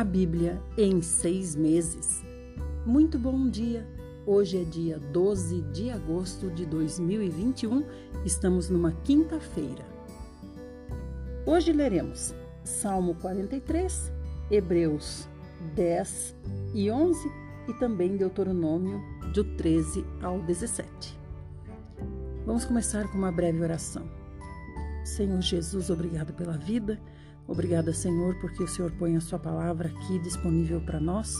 A Bíblia em seis meses. Muito bom dia! Hoje é dia 12 de agosto de 2021, estamos numa quinta-feira. Hoje leremos Salmo 43, Hebreus 10 e 11 e também Deuteronômio do 13 ao 17. Vamos começar com uma breve oração. Senhor Jesus, obrigado pela vida. Obrigada, Senhor, porque o Senhor põe a Sua palavra aqui disponível para nós,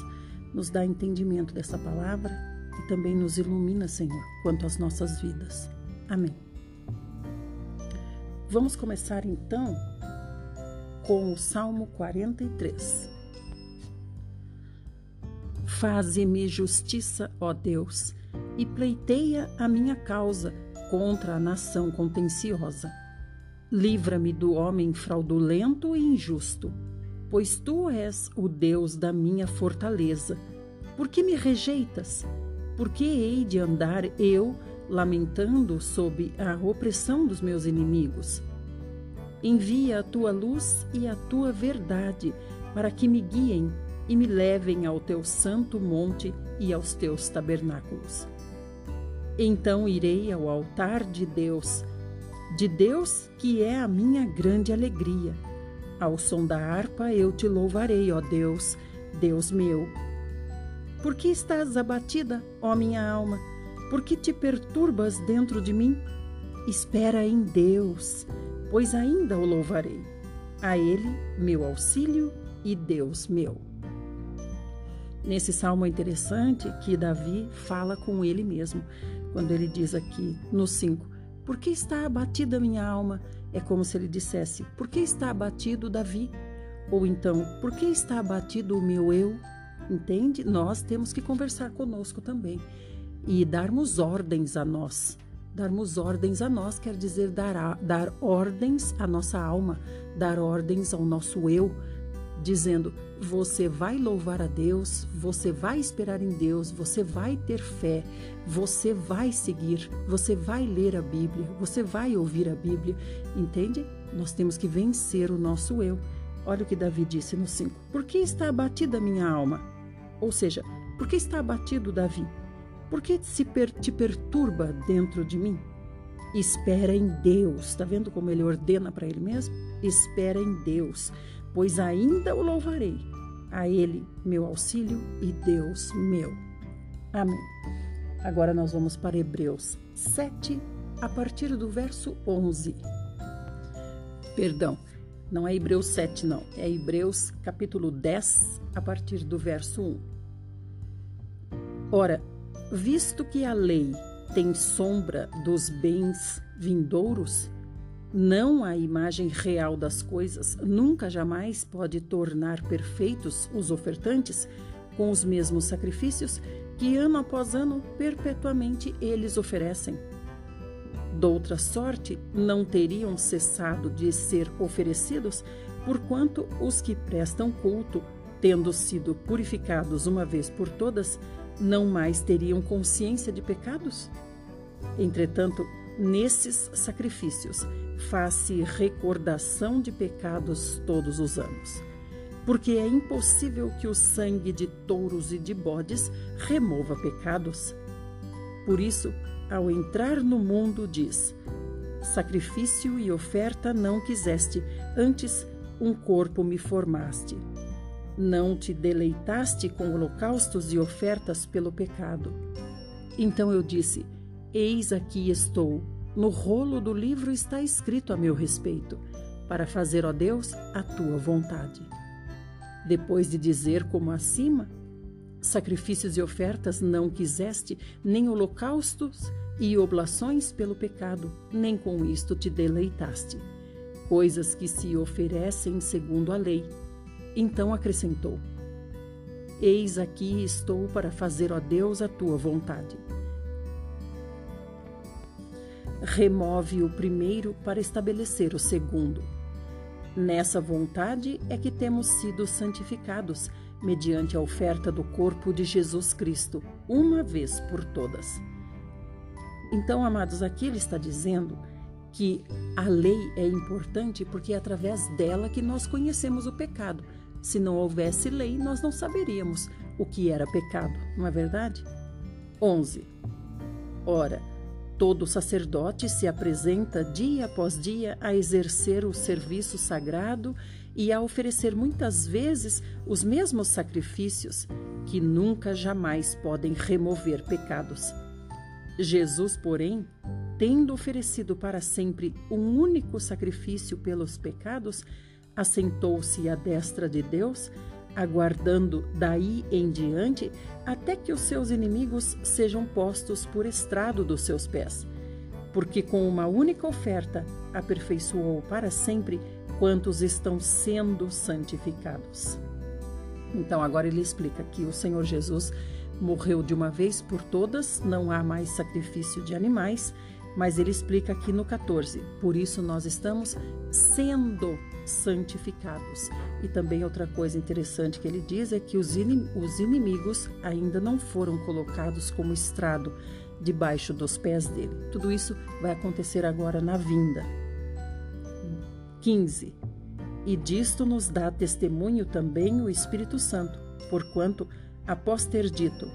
nos dá entendimento dessa palavra e também nos ilumina, Senhor, quanto às nossas vidas. Amém. Vamos começar então com o Salmo 43. Faze-me justiça, ó Deus, e pleiteia a minha causa contra a nação contenciosa. Livra-me do homem fraudulento e injusto, pois tu és o Deus da minha fortaleza. Por que me rejeitas? Por que hei de andar eu lamentando sob a opressão dos meus inimigos? Envia a tua luz e a tua verdade para que me guiem e me levem ao teu santo monte e aos teus tabernáculos. Então irei ao altar de Deus de Deus, que é a minha grande alegria. Ao som da harpa eu te louvarei, ó Deus, Deus meu. Por que estás abatida, ó minha alma? Por que te perturbas dentro de mim? Espera em Deus, pois ainda o louvarei. A Ele, meu auxílio e Deus meu. Nesse salmo é interessante que Davi fala com ele mesmo, quando ele diz aqui no 5: por que está abatida minha alma? É como se ele dissesse: Por que está abatido Davi? Ou então, por que está abatido o meu eu? Entende? Nós temos que conversar conosco também e darmos ordens a nós. Darmos ordens a nós quer dizer dar, dar ordens à nossa alma, dar ordens ao nosso eu, dizendo: você vai louvar a Deus, você vai esperar em Deus, você vai ter fé, você vai seguir, você vai ler a Bíblia, você vai ouvir a Bíblia, entende? Nós temos que vencer o nosso eu. Olha o que Davi disse no 5. Por que está abatida a minha alma? Ou seja, por que está abatido Davi? Por que se per te perturba dentro de mim? Espera em Deus. Está vendo como ele ordena para ele mesmo? Espera em Deus pois ainda o louvarei. A Ele, meu auxílio e Deus meu. Amém. Agora nós vamos para Hebreus 7, a partir do verso 11. Perdão, não é Hebreus 7, não. É Hebreus capítulo 10, a partir do verso 1. Ora, visto que a lei tem sombra dos bens vindouros, não a imagem real das coisas nunca jamais pode tornar perfeitos os ofertantes com os mesmos sacrifícios que ano após ano perpetuamente eles oferecem. Doutra sorte, não teriam cessado de ser oferecidos, porquanto os que prestam culto, tendo sido purificados uma vez por todas, não mais teriam consciência de pecados? Entretanto, nesses sacrifícios, faz-se recordação de pecados todos os anos. Porque é impossível que o sangue de touros e de bodes remova pecados. Por isso, ao entrar no mundo, diz: Sacrifício e oferta não quiseste, antes um corpo me formaste. Não te deleitaste com holocaustos e ofertas pelo pecado. Então eu disse: Eis aqui estou no rolo do livro está escrito a meu respeito, para fazer, ó Deus, a tua vontade. Depois de dizer como acima, sacrifícios e ofertas não quiseste, nem holocaustos e oblações pelo pecado, nem com isto te deleitaste. Coisas que se oferecem segundo a lei. Então acrescentou: Eis aqui estou para fazer, ó Deus, a tua vontade remove o primeiro para estabelecer o segundo. Nessa vontade é que temos sido santificados, mediante a oferta do corpo de Jesus Cristo, uma vez por todas. Então, amados, aqui ele está dizendo que a lei é importante porque é através dela que nós conhecemos o pecado. Se não houvesse lei, nós não saberíamos o que era pecado, não é verdade? 11. Ora, todo sacerdote se apresenta dia após dia a exercer o serviço sagrado e a oferecer muitas vezes os mesmos sacrifícios que nunca jamais podem remover pecados. Jesus, porém, tendo oferecido para sempre um único sacrifício pelos pecados, assentou-se à destra de Deus, aguardando daí em diante até que os seus inimigos sejam postos por estrado dos seus pés. Porque com uma única oferta aperfeiçoou para sempre quantos estão sendo santificados. Então, agora ele explica que o Senhor Jesus morreu de uma vez por todas, não há mais sacrifício de animais, mas ele explica aqui no 14: por isso nós estamos sendo santificados. E também outra coisa interessante que ele diz é que os, inimigos ainda não foram colocados como estrado debaixo dos pés dele. Tudo isso vai acontecer agora na vinda. 15. E disto nos dá testemunho também o Espírito Santo, porquanto, após ter dito: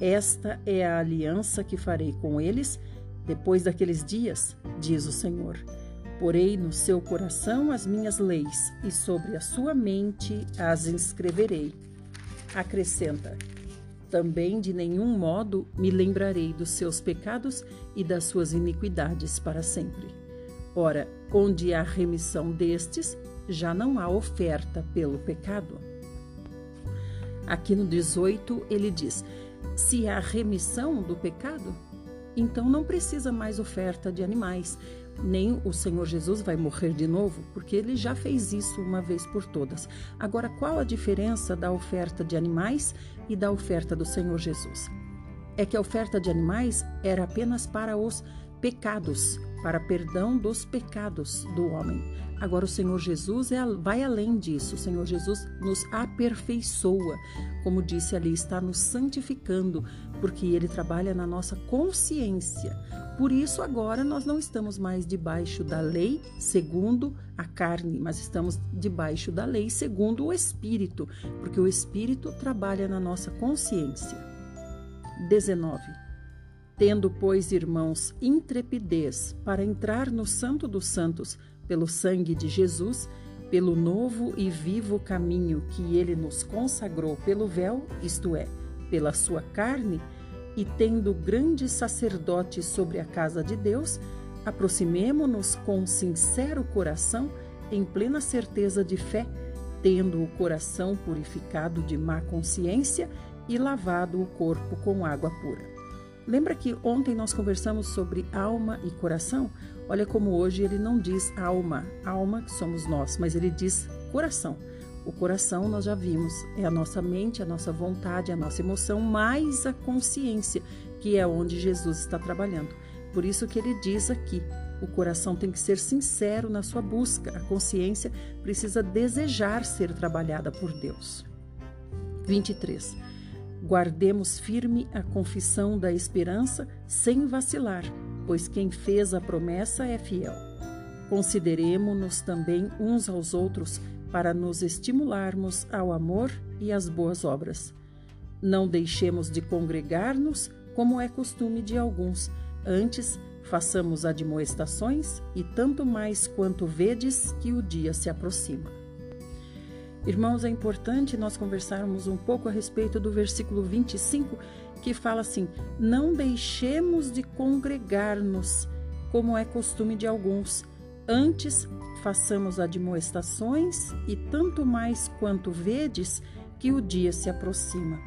Esta é a aliança que farei com eles depois daqueles dias, diz o Senhor. Porei no seu coração as minhas leis, e sobre a sua mente as inscreverei. Acrescenta: Também de nenhum modo me lembrarei dos seus pecados e das suas iniquidades para sempre. Ora, onde há remissão destes, já não há oferta pelo pecado. Aqui no 18 ele diz: se há remissão do pecado, então não precisa mais oferta de animais, nem o Senhor Jesus vai morrer de novo, porque ele já fez isso uma vez por todas. Agora, qual a diferença da oferta de animais e da oferta do Senhor Jesus? É que a oferta de animais era apenas para os pecados, para perdão dos pecados do homem. Agora, o Senhor Jesus é, vai além disso. O Senhor Jesus nos aperfeiçoa. Como disse ali, está nos santificando, porque ele trabalha na nossa consciência. Por isso, agora nós não estamos mais debaixo da lei segundo a carne, mas estamos debaixo da lei segundo o Espírito, porque o Espírito trabalha na nossa consciência. 19. Tendo, pois, irmãos, intrepidez para entrar no Santo dos Santos pelo sangue de Jesus, pelo novo e vivo caminho que ele nos consagrou pelo véu, isto é, pela sua carne, e tendo grande sacerdote sobre a casa de Deus, aproximemo-nos com sincero coração, em plena certeza de fé, tendo o coração purificado de má consciência e lavado o corpo com água pura. Lembra que ontem nós conversamos sobre alma e coração? Olha como hoje ele não diz alma, alma que somos nós, mas ele diz coração. O coração nós já vimos, é a nossa mente, a nossa vontade, a nossa emoção, mais a consciência, que é onde Jesus está trabalhando. Por isso que ele diz aqui, o coração tem que ser sincero na sua busca, a consciência precisa desejar ser trabalhada por Deus. 23. Guardemos firme a confissão da esperança sem vacilar, pois quem fez a promessa é fiel. Consideremos-nos também uns aos outros para nos estimularmos ao amor e às boas obras. Não deixemos de congregar-nos, como é costume de alguns, antes façamos admoestações e tanto mais quanto vedes que o dia se aproxima. Irmãos, é importante nós conversarmos um pouco a respeito do versículo 25, que fala assim: Não deixemos de congregar-nos, como é costume de alguns. Antes, façamos admoestações, e tanto mais quanto vedes que o dia se aproxima.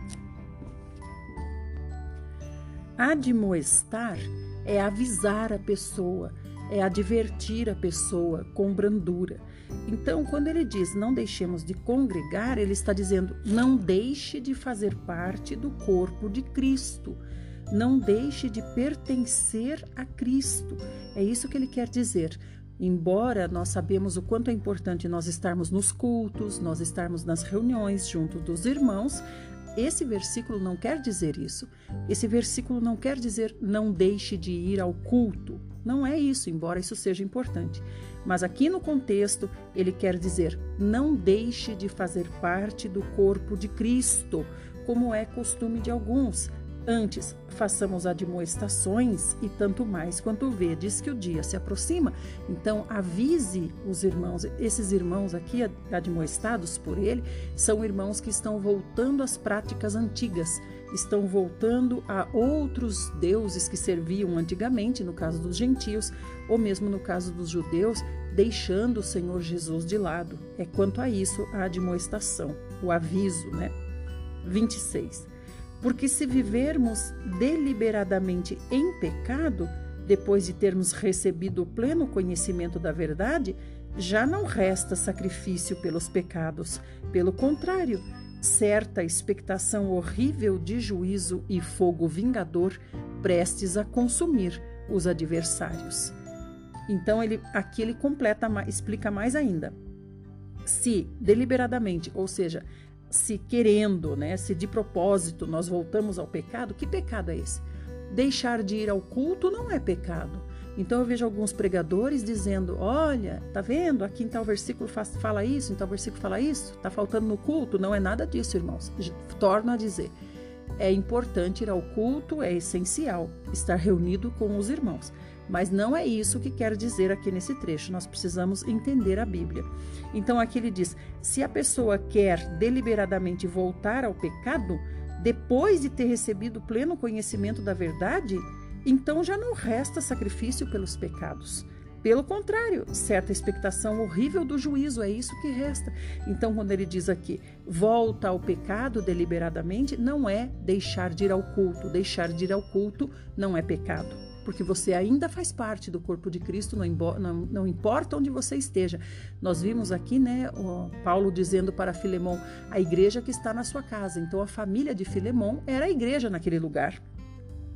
Admoestar é avisar a pessoa, é advertir a pessoa com brandura. Então, quando ele diz não deixemos de congregar, ele está dizendo não deixe de fazer parte do corpo de Cristo. Não deixe de pertencer a Cristo. É isso que ele quer dizer. Embora nós sabemos o quanto é importante nós estarmos nos cultos, nós estarmos nas reuniões junto dos irmãos, esse versículo não quer dizer isso. Esse versículo não quer dizer não deixe de ir ao culto. Não é isso, embora isso seja importante. Mas aqui no contexto, ele quer dizer não deixe de fazer parte do corpo de Cristo, como é costume de alguns. Antes, façamos admoestações e tanto mais quanto vedes que o dia se aproxima. Então, avise os irmãos. Esses irmãos aqui, admoestados por ele, são irmãos que estão voltando às práticas antigas, estão voltando a outros deuses que serviam antigamente, no caso dos gentios, ou mesmo no caso dos judeus, deixando o Senhor Jesus de lado. É quanto a isso a admoestação, o aviso, né? 26. Porque se vivermos deliberadamente em pecado, depois de termos recebido o pleno conhecimento da verdade, já não resta sacrifício pelos pecados. Pelo contrário, certa expectação horrível de juízo e fogo vingador prestes a consumir os adversários. Então ele aqui ele completa, explica mais ainda. Se deliberadamente, ou seja, se querendo, né, se de propósito nós voltamos ao pecado, que pecado é esse? Deixar de ir ao culto não é pecado. Então eu vejo alguns pregadores dizendo: olha, tá vendo? Aqui em tal versículo fala isso, em tal versículo fala isso, tá faltando no culto. Não é nada disso, irmãos. Torno a dizer: é importante ir ao culto, é essencial estar reunido com os irmãos. Mas não é isso que quer dizer aqui nesse trecho. Nós precisamos entender a Bíblia. Então aqui ele diz: se a pessoa quer deliberadamente voltar ao pecado, depois de ter recebido pleno conhecimento da verdade, então já não resta sacrifício pelos pecados. Pelo contrário, certa expectação horrível do juízo, é isso que resta. Então, quando ele diz aqui, volta ao pecado deliberadamente, não é deixar de ir ao culto. Deixar de ir ao culto não é pecado porque você ainda faz parte do corpo de Cristo, não, não, não importa onde você esteja. Nós vimos aqui, né, Paulo dizendo para Filemão, a igreja que está na sua casa. Então, a família de Filemão era a igreja naquele lugar.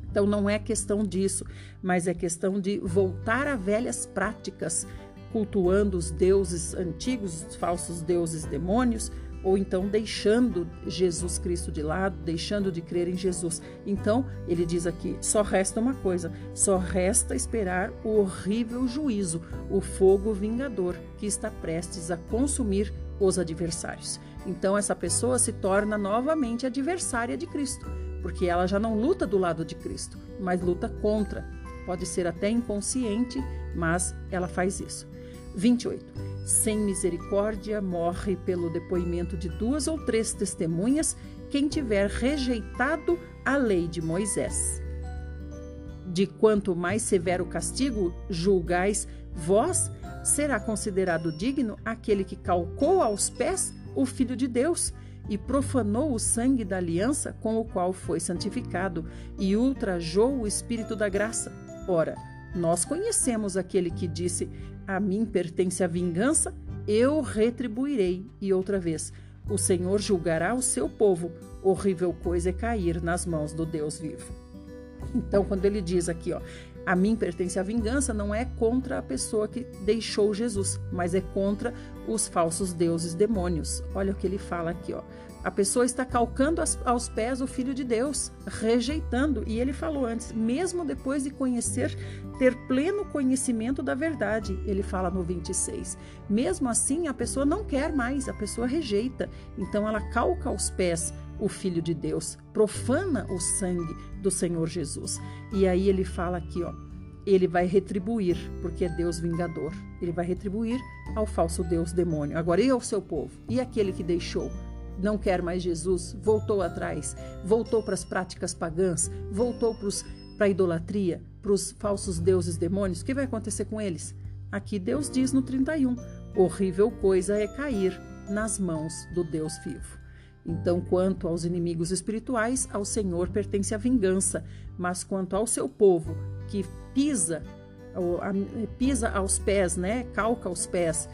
Então, não é questão disso, mas é questão de voltar a velhas práticas, cultuando os deuses antigos, os falsos deuses demônios, ou então deixando Jesus Cristo de lado, deixando de crer em Jesus. Então, ele diz aqui: só resta uma coisa, só resta esperar o horrível juízo, o fogo vingador que está prestes a consumir os adversários. Então, essa pessoa se torna novamente adversária de Cristo, porque ela já não luta do lado de Cristo, mas luta contra. Pode ser até inconsciente, mas ela faz isso. 28 sem misericórdia morre pelo depoimento de duas ou três testemunhas quem tiver rejeitado a lei de Moisés. De quanto mais severo castigo julgais vós, será considerado digno aquele que calcou aos pés o Filho de Deus e profanou o sangue da aliança com o qual foi santificado e ultrajou o Espírito da graça. Ora, nós conhecemos aquele que disse: A mim pertence a vingança, eu retribuirei. E outra vez, o Senhor julgará o seu povo. Horrível coisa é cair nas mãos do Deus vivo. Então, quando ele diz aqui, ó, a mim pertence a vingança, não é contra a pessoa que deixou Jesus, mas é contra os falsos deuses demônios. Olha o que ele fala aqui, ó. A pessoa está calcando aos pés o Filho de Deus, rejeitando. E ele falou antes, mesmo depois de conhecer, ter pleno conhecimento da verdade. Ele fala no 26. Mesmo assim, a pessoa não quer mais, a pessoa rejeita. Então ela calca aos pés o Filho de Deus, profana o sangue do Senhor Jesus. E aí ele fala aqui, ó, ele vai retribuir, porque é Deus vingador. Ele vai retribuir ao falso Deus demônio. Agora, e ao seu povo? E aquele que deixou? Não quer mais Jesus, voltou atrás, voltou para as práticas pagãs, voltou para a idolatria, para os falsos deuses demônios, o que vai acontecer com eles? Aqui Deus diz no 31: horrível coisa é cair nas mãos do Deus vivo. Então, quanto aos inimigos espirituais, ao Senhor pertence a vingança, mas quanto ao seu povo que pisa, pisa aos pés, né, calca aos pés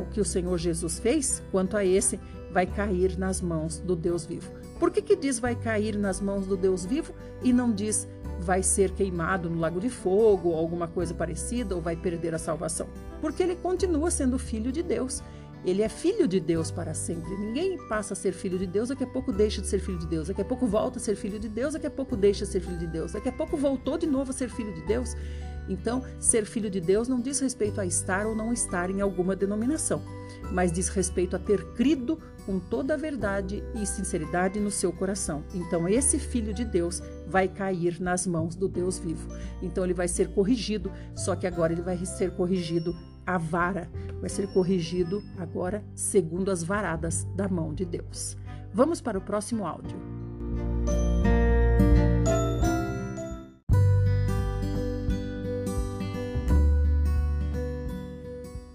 o que o Senhor Jesus fez, quanto a esse vai cair nas mãos do Deus vivo. Por que, que diz vai cair nas mãos do Deus vivo e não diz vai ser queimado no lago de fogo ou alguma coisa parecida ou vai perder a salvação? Porque ele continua sendo filho de Deus. ele é filho de Deus para sempre. Ninguém passa a ser filho de Deus, daqui a pouco deixa de ser filho de Deus, daqui a pouco volta a ser filho de Deus, daqui a pouco deixa de ser filho de Deus, daqui a pouco voltou de novo a ser filho de Deus. Então, ser filho de Deus não diz respeito a estar ou não estar em alguma denominação, mas diz respeito a ter crido com toda a verdade e sinceridade no seu coração. Então, esse filho de Deus vai cair nas mãos do Deus vivo. Então, ele vai ser corrigido, só que agora ele vai ser corrigido a vara, vai ser corrigido agora segundo as varadas da mão de Deus. Vamos para o próximo áudio.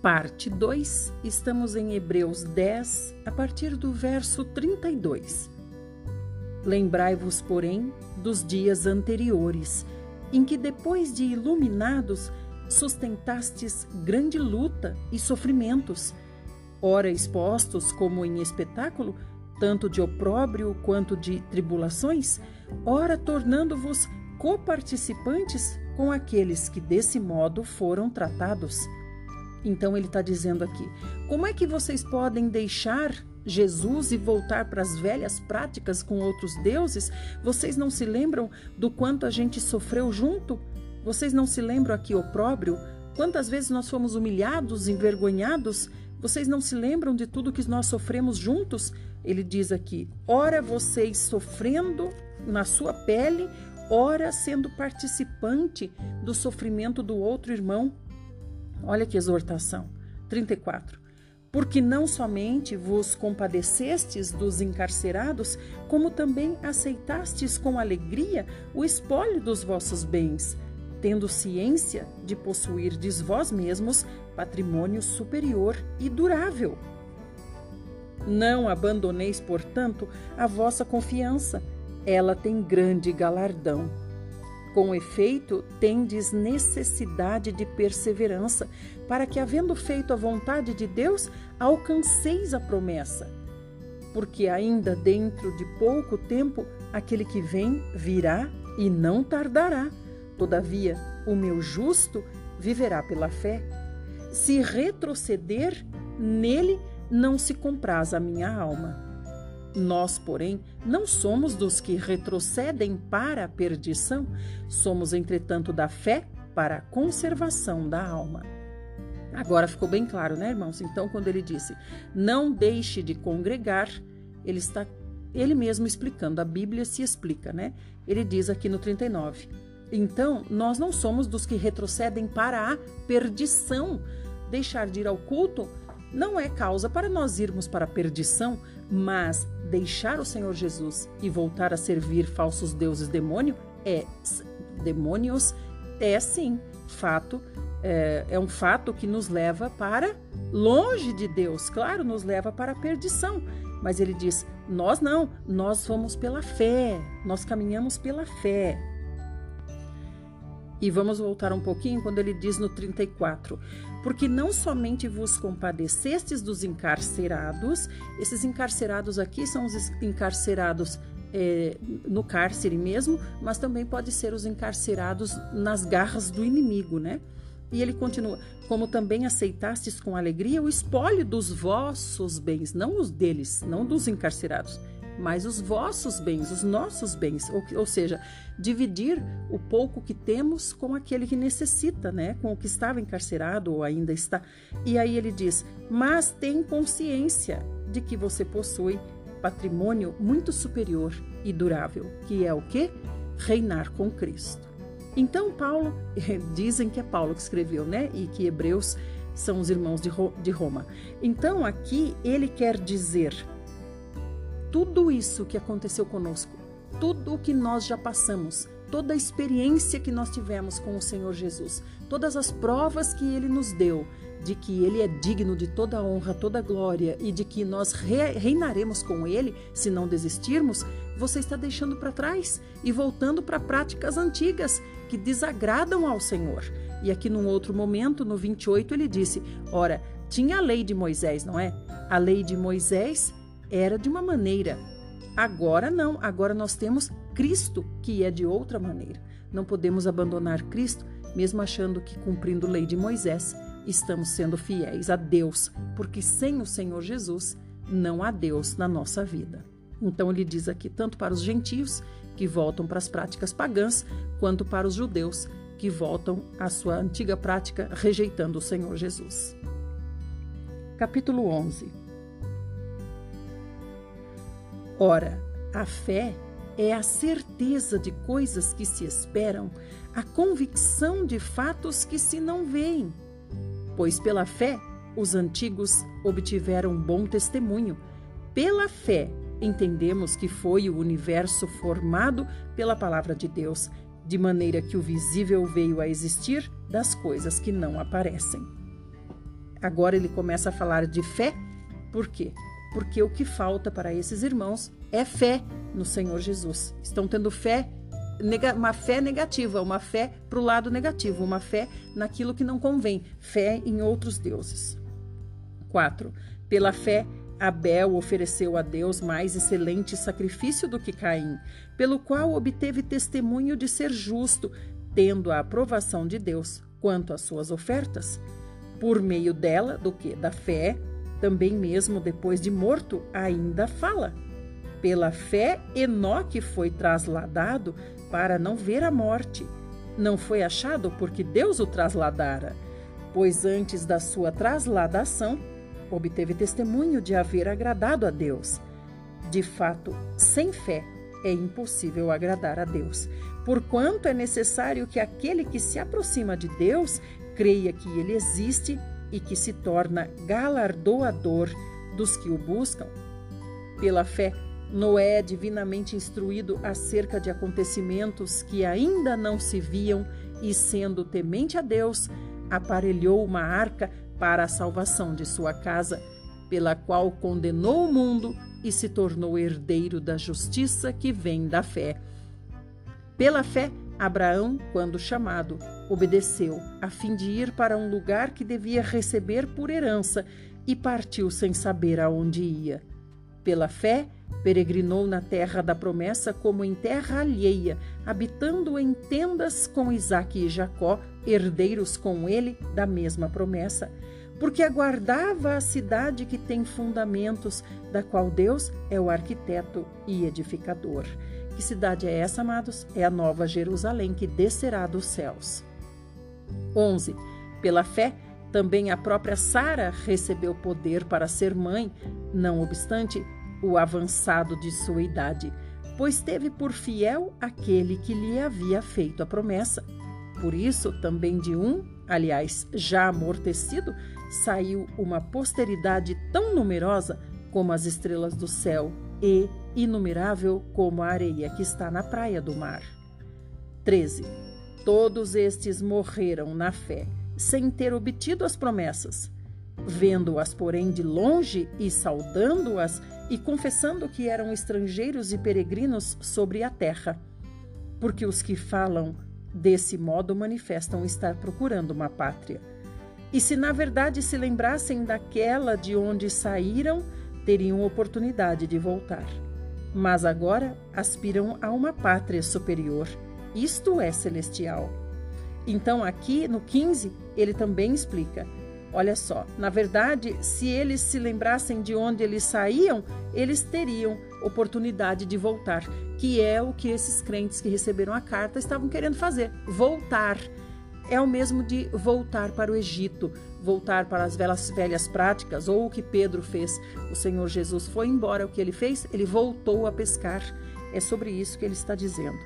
Parte 2, estamos em Hebreus 10, a partir do verso 32. Lembrai-vos, porém, dos dias anteriores, em que, depois de iluminados, sustentastes grande luta e sofrimentos, ora expostos como em espetáculo, tanto de opróbrio quanto de tribulações, ora tornando-vos coparticipantes com aqueles que desse modo foram tratados. Então ele está dizendo aqui: como é que vocês podem deixar Jesus e voltar para as velhas práticas com outros deuses? Vocês não se lembram do quanto a gente sofreu junto? Vocês não se lembram aqui opróbrio? Quantas vezes nós fomos humilhados, envergonhados? Vocês não se lembram de tudo que nós sofremos juntos? Ele diz aqui: ora vocês sofrendo na sua pele, ora sendo participante do sofrimento do outro irmão. Olha que exortação. 34. Porque não somente vos compadecestes dos encarcerados, como também aceitastes com alegria o espólio dos vossos bens tendo ciência de possuirdes vós mesmos patrimônio superior e durável. Não abandoneis, portanto, a vossa confiança, ela tem grande galardão. Com efeito, tendes necessidade de perseverança, para que, havendo feito a vontade de Deus, alcanceis a promessa. Porque ainda dentro de pouco tempo, aquele que vem virá e não tardará. Todavia, o meu justo viverá pela fé. Se retroceder, nele não se compraz a minha alma. Nós, porém, não somos dos que retrocedem para a perdição, somos, entretanto, da fé para a conservação da alma. Agora ficou bem claro, né, irmãos? Então, quando ele disse não deixe de congregar, ele está ele mesmo explicando, a Bíblia se explica, né? Ele diz aqui no 39: então, nós não somos dos que retrocedem para a perdição. Deixar de ir ao culto não é causa para nós irmos para a perdição, mas deixar o Senhor Jesus e voltar a servir falsos deuses demônio é demônios é sim fato é, é um fato que nos leva para longe de Deus, claro, nos leva para a perdição. Mas ele diz: nós não, nós vamos pela fé, nós caminhamos pela fé. E vamos voltar um pouquinho quando ele diz no 34: Porque não somente vos compadecestes dos encarcerados, esses encarcerados aqui são os encarcerados é, no cárcere mesmo, mas também pode ser os encarcerados nas garras do inimigo, né? E ele continua: Como também aceitastes com alegria o espólio dos vossos bens, não os deles, não dos encarcerados mas os vossos bens, os nossos bens, ou, ou seja, dividir o pouco que temos com aquele que necessita, né? Com o que estava encarcerado ou ainda está. E aí ele diz: "Mas tem consciência de que você possui patrimônio muito superior e durável, que é o que? Reinar com Cristo. Então, Paulo, dizem que é Paulo que escreveu, né? E que Hebreus são os irmãos de Roma. Então, aqui ele quer dizer tudo isso que aconteceu conosco, tudo o que nós já passamos, toda a experiência que nós tivemos com o Senhor Jesus, todas as provas que ele nos deu de que ele é digno de toda honra, toda glória e de que nós reinaremos com ele se não desistirmos, você está deixando para trás e voltando para práticas antigas que desagradam ao Senhor. E aqui num outro momento, no 28, ele disse: Ora, tinha a lei de Moisés, não é? A lei de Moisés era de uma maneira. Agora não, agora nós temos Cristo, que é de outra maneira. Não podemos abandonar Cristo, mesmo achando que cumprindo a lei de Moisés, estamos sendo fiéis a Deus, porque sem o Senhor Jesus não há Deus na nossa vida. Então ele diz aqui tanto para os gentios que voltam para as práticas pagãs, quanto para os judeus que voltam à sua antiga prática rejeitando o Senhor Jesus. Capítulo 11. Ora, a fé é a certeza de coisas que se esperam, a convicção de fatos que se não veem. Pois pela fé os antigos obtiveram bom testemunho. Pela fé entendemos que foi o universo formado pela palavra de Deus, de maneira que o visível veio a existir das coisas que não aparecem. Agora ele começa a falar de fé, por quê? Porque o que falta para esses irmãos é fé no Senhor Jesus. Estão tendo fé, uma fé negativa, uma fé para o lado negativo, uma fé naquilo que não convém, fé em outros deuses. 4. Pela fé, Abel ofereceu a Deus mais excelente sacrifício do que Caim, pelo qual obteve testemunho de ser justo, tendo a aprovação de Deus quanto às suas ofertas. Por meio dela, do que? Da fé, também mesmo depois de morto, ainda fala. Pela fé, Enoque foi trasladado para não ver a morte. Não foi achado porque Deus o trasladara, pois antes da sua trasladação, obteve testemunho de haver agradado a Deus. De fato, sem fé é impossível agradar a Deus, porquanto é necessário que aquele que se aproxima de Deus creia que ele existe e que se torna galardoador dos que o buscam. Pela fé, Noé é divinamente instruído acerca de acontecimentos que ainda não se viam e, sendo temente a Deus, aparelhou uma arca para a salvação de sua casa, pela qual condenou o mundo e se tornou herdeiro da justiça que vem da fé. Pela fé, Abraão, quando chamado, obedeceu, a fim de ir para um lugar que devia receber por herança, e partiu sem saber aonde ia. Pela fé, peregrinou na terra da promessa como em terra alheia, habitando em tendas com Isaque e Jacó, herdeiros com ele da mesma promessa porque aguardava a cidade que tem fundamentos, da qual Deus é o arquiteto e edificador. Que cidade é essa, amados? É a nova Jerusalém que descerá dos céus. 11. Pela fé, também a própria Sara recebeu poder para ser mãe, não obstante o avançado de sua idade, pois teve por fiel aquele que lhe havia feito a promessa. Por isso, também de um, aliás, já amortecido, saiu uma posteridade tão numerosa como as estrelas do céu e inumerável como a areia que está na praia do mar. 13. Todos estes morreram na fé, sem ter obtido as promessas. Vendo-as, porém, de longe e saudando-as e confessando que eram estrangeiros e peregrinos sobre a terra. Porque os que falam desse modo manifestam estar procurando uma pátria. E se na verdade se lembrassem daquela de onde saíram, teriam oportunidade de voltar. Mas agora aspiram a uma pátria superior, isto é celestial. Então, aqui no 15, ele também explica: olha só, na verdade, se eles se lembrassem de onde eles saíam, eles teriam oportunidade de voltar, que é o que esses crentes que receberam a carta estavam querendo fazer: voltar é o mesmo de voltar para o Egito, voltar para as velhas, velhas práticas, ou o que Pedro fez. O Senhor Jesus foi embora, o que ele fez? Ele voltou a pescar. É sobre isso que ele está dizendo.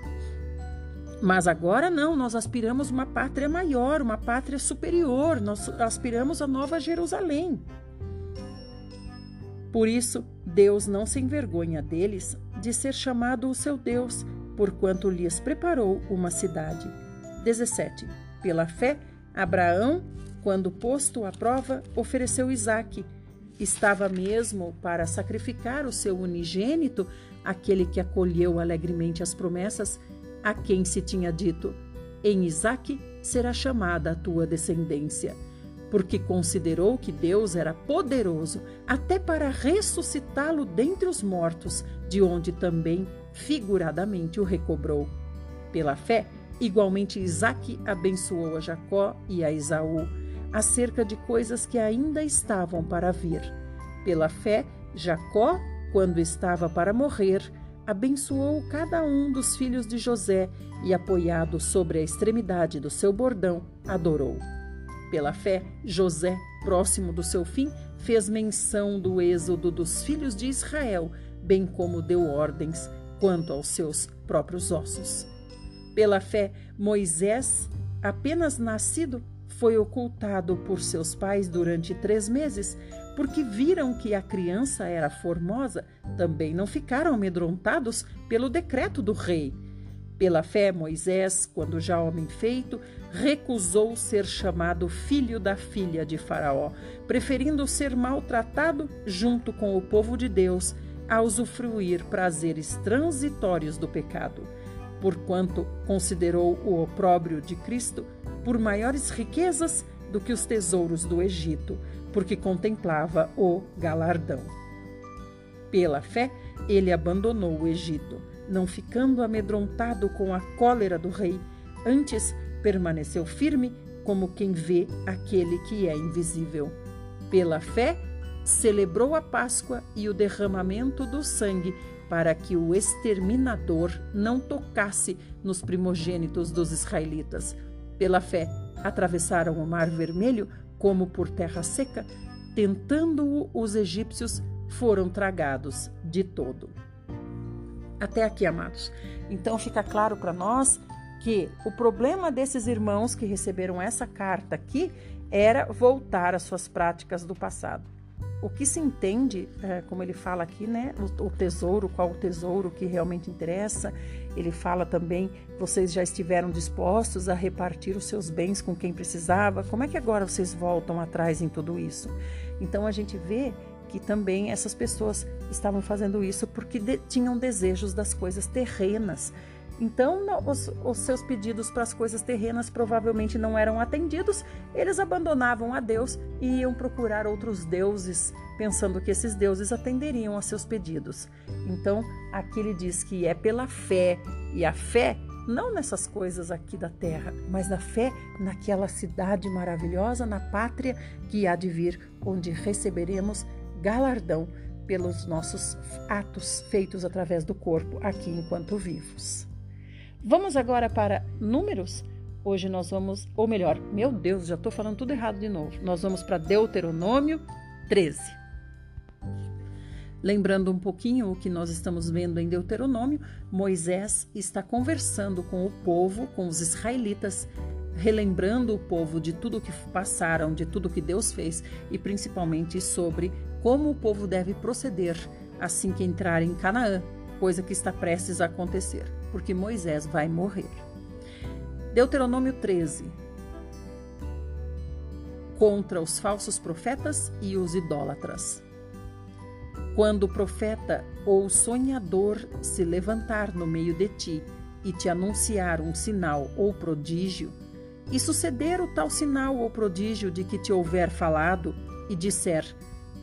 Mas agora não, nós aspiramos uma pátria maior, uma pátria superior, nós aspiramos a Nova Jerusalém. Por isso, Deus não se envergonha deles de ser chamado o seu Deus, porquanto lhes preparou uma cidade. 17. Pela fé, Abraão, quando posto à prova, ofereceu Isaque. Estava mesmo para sacrificar o seu unigênito, aquele que acolheu alegremente as promessas, a quem se tinha dito: Em Isaque será chamada a tua descendência. Porque considerou que Deus era poderoso até para ressuscitá-lo dentre os mortos, de onde também figuradamente o recobrou. Pela fé, Igualmente, Isaac abençoou a Jacó e a Esaú, acerca de coisas que ainda estavam para vir. Pela fé, Jacó, quando estava para morrer, abençoou cada um dos filhos de José e, apoiado sobre a extremidade do seu bordão, adorou. Pela fé, José, próximo do seu fim, fez menção do êxodo dos filhos de Israel, bem como deu ordens quanto aos seus próprios ossos. Pela fé, Moisés, apenas nascido, foi ocultado por seus pais durante três meses, porque viram que a criança era formosa, também não ficaram amedrontados pelo decreto do rei. Pela fé, Moisés, quando já homem feito, recusou ser chamado filho da filha de Faraó, preferindo ser maltratado junto com o povo de Deus a usufruir prazeres transitórios do pecado. Porquanto considerou o opróbrio de Cristo por maiores riquezas do que os tesouros do Egito, porque contemplava o galardão. Pela fé, ele abandonou o Egito, não ficando amedrontado com a cólera do rei, antes permaneceu firme como quem vê aquele que é invisível. Pela fé, celebrou a Páscoa e o derramamento do sangue para que o exterminador não tocasse nos primogênitos dos israelitas. Pela fé, atravessaram o Mar Vermelho como por terra seca, tentando-o os egípcios foram tragados de todo. Até aqui, amados. Então fica claro para nós que o problema desses irmãos que receberam essa carta aqui era voltar às suas práticas do passado o que se entende, é, como ele fala aqui, né, o, tesouro, qual o tesouro que realmente interessa. Ele fala também, vocês já estiveram dispostos a repartir os seus bens com quem precisava. Como é que agora vocês voltam atrás em tudo isso? Então a gente vê que também essas pessoas estavam fazendo isso porque de, tinham desejos das coisas terrenas então, os, os, seus pedidos para as coisas terrenas provavelmente não eram atendidos, eles abandonavam a Deus e iam procurar outros deuses, pensando que esses deuses atenderiam a seus pedidos. Então, aqui ele diz que é pela fé, e a fé não nessas coisas aqui da terra, mas na fé naquela cidade maravilhosa, na pátria que há de vir, onde receberemos galardão pelos nossos atos feitos através do corpo aqui enquanto vivos. Vamos agora para números? Hoje nós vamos, ou melhor, meu Deus, já estou falando tudo errado de novo. Nós vamos para Deuteronômio 13. Lembrando um pouquinho o que nós estamos vendo em Deuteronômio, Moisés está conversando com o povo, com os israelitas, relembrando o povo de tudo que passaram, de tudo que Deus fez e principalmente sobre como o povo deve proceder assim que entrar em Canaã, coisa que está prestes a acontecer porque Moisés vai morrer. Deuteronômio 13. Contra os falsos profetas e os idólatras. Quando o profeta ou sonhador se levantar no meio de ti e te anunciar um sinal ou prodígio, e suceder o tal sinal ou prodígio de que te houver falado, e disser: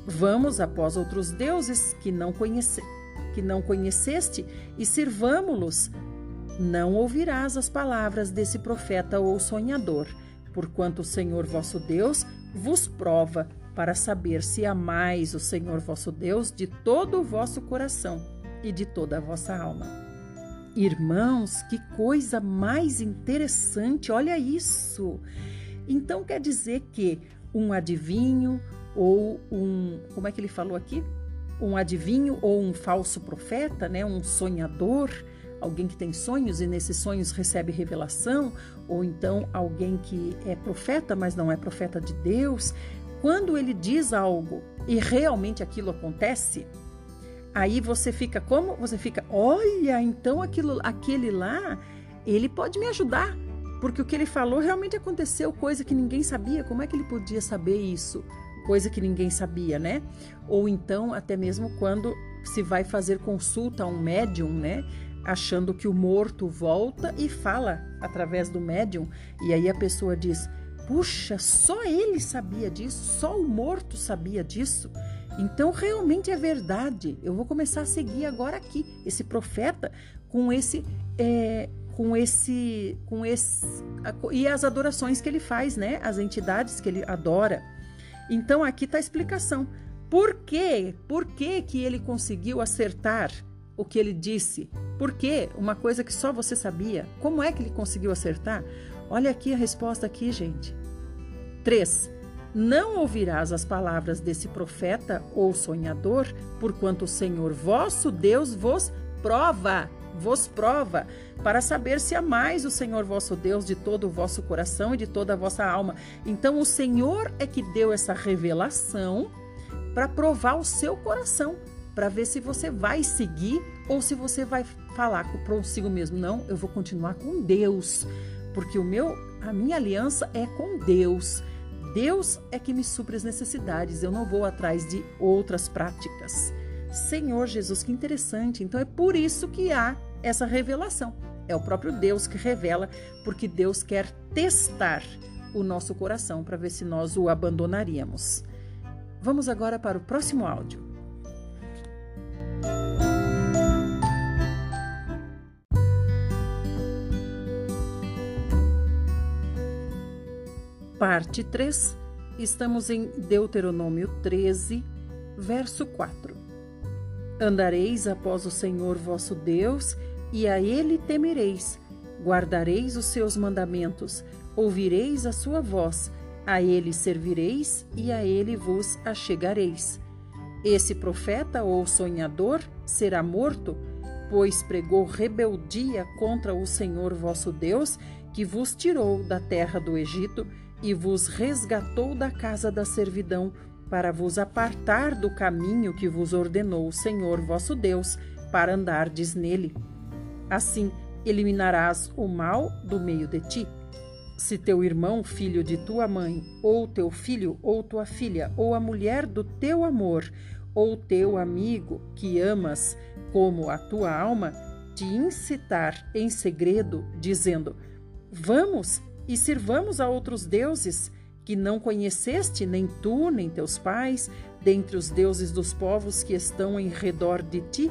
Vamos após outros deuses que não conhecemos que não conheceste e sirvamo-los, não ouvirás as palavras desse profeta ou sonhador, porquanto o Senhor vosso Deus vos prova para saber se amais o Senhor vosso Deus de todo o vosso coração e de toda a vossa alma. Irmãos, que coisa mais interessante, olha isso! Então quer dizer que um adivinho ou um, como é que ele falou aqui? Um adivinho ou um falso profeta, né, um sonhador, alguém que tem sonhos e nesses sonhos recebe revelação, ou então alguém que é profeta, mas não é profeta de Deus, quando ele diz algo e realmente aquilo acontece, aí você fica como? Você fica, olha, então aquilo, aquele lá, ele pode me ajudar, porque o que ele falou realmente aconteceu, coisa que ninguém sabia. Como é que ele podia saber isso? Coisa que ninguém sabia, né? Ou então, até mesmo quando se vai fazer consulta a um médium, né? Achando que o morto volta e fala através do médium, e aí a pessoa diz: Puxa, só ele sabia disso, só o morto sabia disso. Então realmente é verdade. Eu vou começar a seguir agora aqui esse profeta com esse é, com esse com esse e as adorações que ele faz, né? As entidades que ele adora. Então aqui está a explicação. Por quê? Por que, que ele conseguiu acertar o que ele disse? Por quê? Uma coisa que só você sabia. Como é que ele conseguiu acertar? Olha aqui a resposta aqui, gente. 3. Não ouvirás as palavras desse profeta ou sonhador, porquanto o Senhor vosso Deus vos prova, vos prova, para saber se amais o Senhor vosso Deus de todo o vosso coração e de toda a vossa alma. Então o Senhor é que deu essa revelação para provar o seu coração, para ver se você vai seguir ou se você vai falar consigo mesmo, não, eu vou continuar com Deus, porque o meu a minha aliança é com Deus. Deus é que me supre as necessidades, eu não vou atrás de outras práticas. Senhor Jesus, que interessante. Então é por isso que há essa revelação. É o próprio Deus que revela, porque Deus quer testar o nosso coração para ver se nós o abandonaríamos. Vamos agora para o próximo áudio. Parte 3, estamos em Deuteronômio 13, verso 4. Andareis após o Senhor vosso Deus, e a ele temereis, guardareis os seus mandamentos, ouvireis a sua voz, a ele servireis e a ele vos achegareis. Esse profeta ou sonhador será morto, pois pregou rebeldia contra o Senhor vosso Deus, que vos tirou da terra do Egito e vos resgatou da casa da servidão, para vos apartar do caminho que vos ordenou o Senhor vosso Deus, para andardes nele. Assim eliminarás o mal do meio de ti. Se teu irmão, filho de tua mãe, ou teu filho, ou tua filha, ou a mulher do teu amor, ou teu amigo que amas como a tua alma, te incitar em segredo, dizendo: Vamos e sirvamos a outros deuses que não conheceste, nem tu, nem teus pais, dentre os deuses dos povos que estão em redor de ti,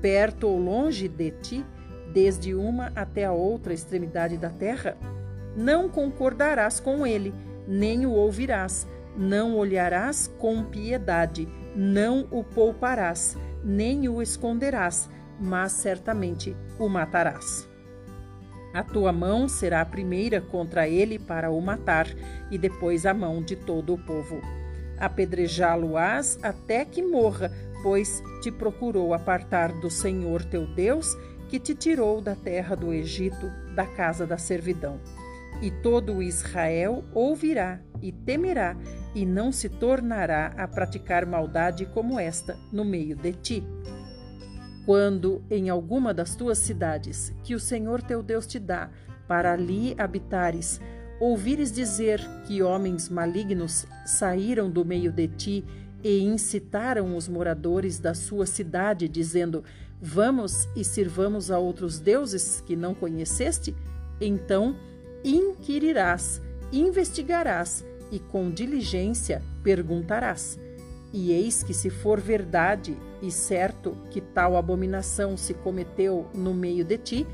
perto ou longe de ti, desde uma até a outra extremidade da terra? Não concordarás com ele, nem o ouvirás, não olharás com piedade, não o pouparás, nem o esconderás, mas certamente o matarás. A tua mão será a primeira contra ele para o matar, e depois a mão de todo o povo. Apedrejá-lo-ás até que morra, pois te procurou apartar do Senhor teu Deus, que te tirou da terra do Egito, da casa da servidão. E todo Israel ouvirá e temerá, e não se tornará a praticar maldade como esta no meio de ti. Quando em alguma das tuas cidades, que o Senhor teu Deus te dá, para ali habitares, ouvires dizer que homens malignos saíram do meio de ti e incitaram os moradores da sua cidade, dizendo: Vamos e sirvamos a outros deuses que não conheceste? Então inquirirás, investigarás e com diligência perguntarás. E eis que, se for verdade e certo que tal abominação se cometeu no meio de ti,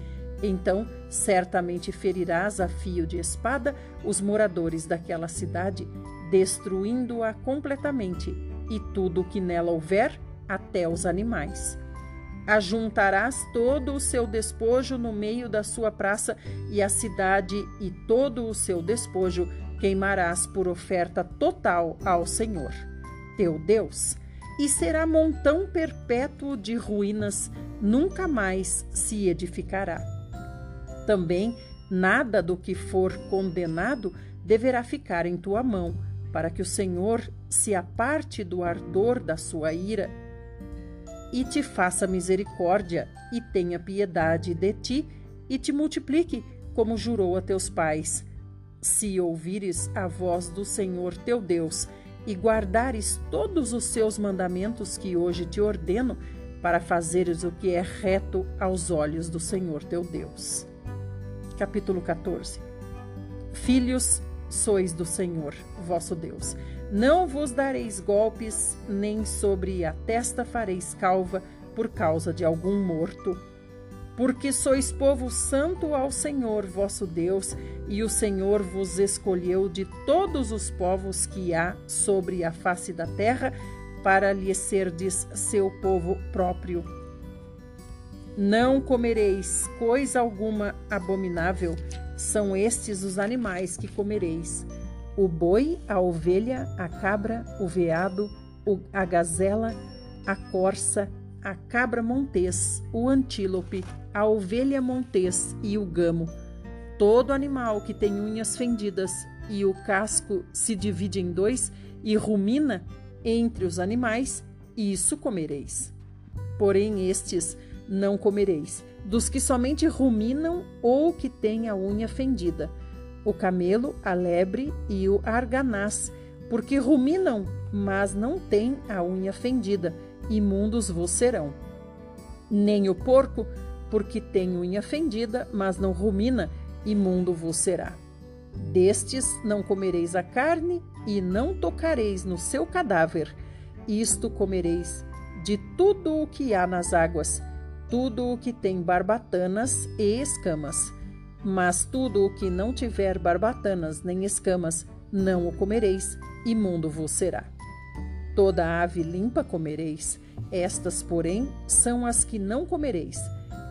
então certamente ferirás a fio de espada os moradores daquela cidade, destruindo-a completamente, e tudo o que nela houver, até os animais. Ajuntarás todo o seu despojo no meio da sua praça, e a cidade e todo o seu despojo queimarás por oferta total ao Senhor, teu Deus e será montão perpétuo de ruínas, nunca mais se edificará. Também nada do que for condenado deverá ficar em tua mão, para que o Senhor se aparte do ardor da sua ira e te faça misericórdia e tenha piedade de ti e te multiplique, como jurou a teus pais. Se ouvires a voz do Senhor teu Deus, e guardares todos os seus mandamentos que hoje te ordeno, para fazeres o que é reto aos olhos do Senhor teu Deus. Capítulo 14 Filhos, sois do Senhor, vosso Deus. Não vos dareis golpes, nem sobre a testa fareis calva por causa de algum morto. porque sois povo santo ao Senhor vosso Deus, e o Senhor vos escolheu de todos os povos que há sobre a face da terra, para lhe serdes seu povo próprio. Não comereis coisa alguma abominável, são estes os animais que comereis: o boi, a ovelha, a cabra, o veado, a gazela, a corça, a cabra montês, o antílope, a ovelha montês e o gamo. Todo animal que tem unhas fendidas e o casco se divide em dois e rumina entre os animais, isso comereis. Porém, estes não comereis, dos que somente ruminam ou que têm a unha fendida, o camelo, a lebre e o arganaz, porque ruminam, mas não têm a unha fendida, imundos vos serão. Nem o porco, porque tem unha fendida, mas não rumina, imundo vos será. Destes não comereis a carne, e não tocareis no seu cadáver. Isto comereis de tudo o que há nas águas, tudo o que tem barbatanas e escamas. Mas tudo o que não tiver barbatanas nem escamas, não o comereis, imundo vos será. Toda ave limpa comereis, estas, porém, são as que não comereis: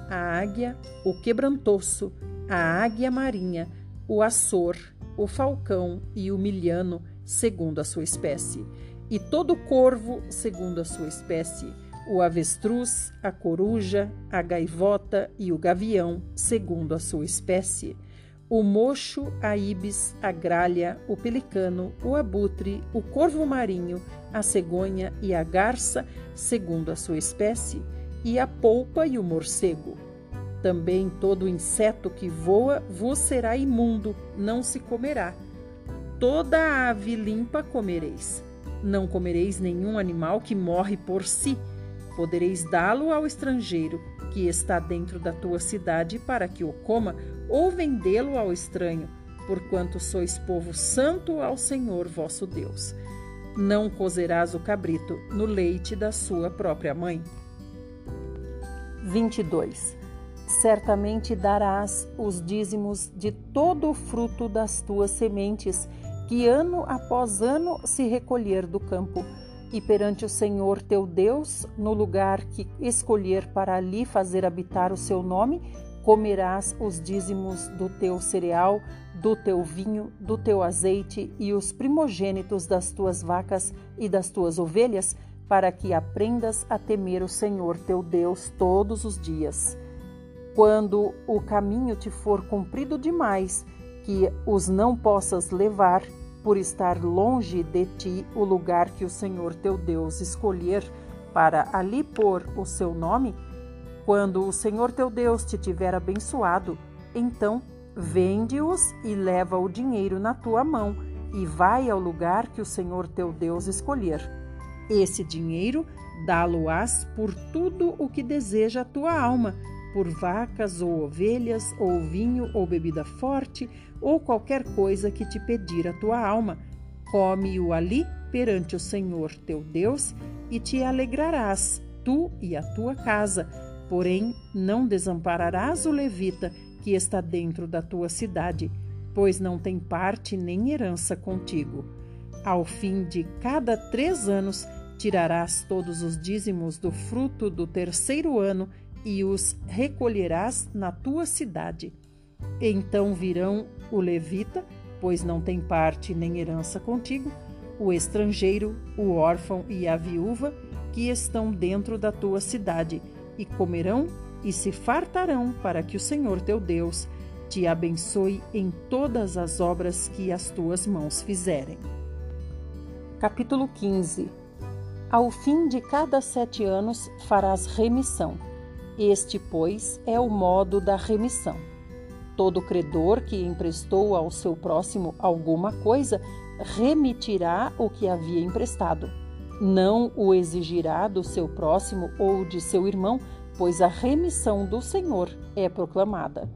a águia, o quebrantoço, a águia marinha, o açor, o falcão e o milhano, segundo a sua espécie, e todo corvo, segundo a sua espécie, o avestruz, a coruja, a gaivota e o gavião, segundo a sua espécie o mocho, a ibis, a gralha, o pelicano, o abutre, o corvo marinho, a cegonha e a garça, segundo a sua espécie, e a polpa e o morcego. Também todo inseto que voa vos será imundo, não se comerá. Toda ave limpa comereis. Não comereis nenhum animal que morre por si. Podereis dá-lo ao estrangeiro que está dentro da tua cidade para que o coma, ou vendê-lo ao estranho, porquanto sois povo santo ao Senhor vosso Deus. Não cozerás o cabrito no leite da sua própria mãe. 22. Certamente darás os dízimos de todo o fruto das tuas sementes, que ano após ano se recolher do campo e perante o Senhor teu Deus, no lugar que escolher para ali fazer habitar o seu nome, comerás os dízimos do teu cereal, do teu vinho, do teu azeite e os primogênitos das tuas vacas e das tuas ovelhas, para que aprendas a temer o Senhor teu Deus todos os dias. Quando o caminho te for comprido demais, que os não possas levar, por estar longe de ti o lugar que o Senhor teu Deus escolher para ali pôr o seu nome, quando o Senhor teu Deus te tiver abençoado, então vende-os e leva o dinheiro na tua mão e vai ao lugar que o Senhor teu Deus escolher. Esse dinheiro dá-lo-ás por tudo o que deseja a tua alma, por vacas ou ovelhas, ou vinho ou bebida forte, ou qualquer coisa que te pedir a tua alma. Come-o ali perante o Senhor teu Deus e te alegrarás, tu e a tua casa. Porém, não desampararás o levita que está dentro da tua cidade, pois não tem parte nem herança contigo. Ao fim de cada três anos, tirarás todos os dízimos do fruto do terceiro ano e os recolherás na tua cidade. Então virão o levita, pois não tem parte nem herança contigo, o estrangeiro, o órfão e a viúva, que estão dentro da tua cidade, e comerão e se fartarão para que o Senhor teu Deus te abençoe em todas as obras que as tuas mãos fizerem. Capítulo 15 Ao fim de cada sete anos farás remissão este, pois, é o modo da remissão. Todo credor que emprestou ao seu próximo alguma coisa remitirá o que havia emprestado. Não o exigirá do seu próximo ou de seu irmão, pois a remissão do Senhor é proclamada.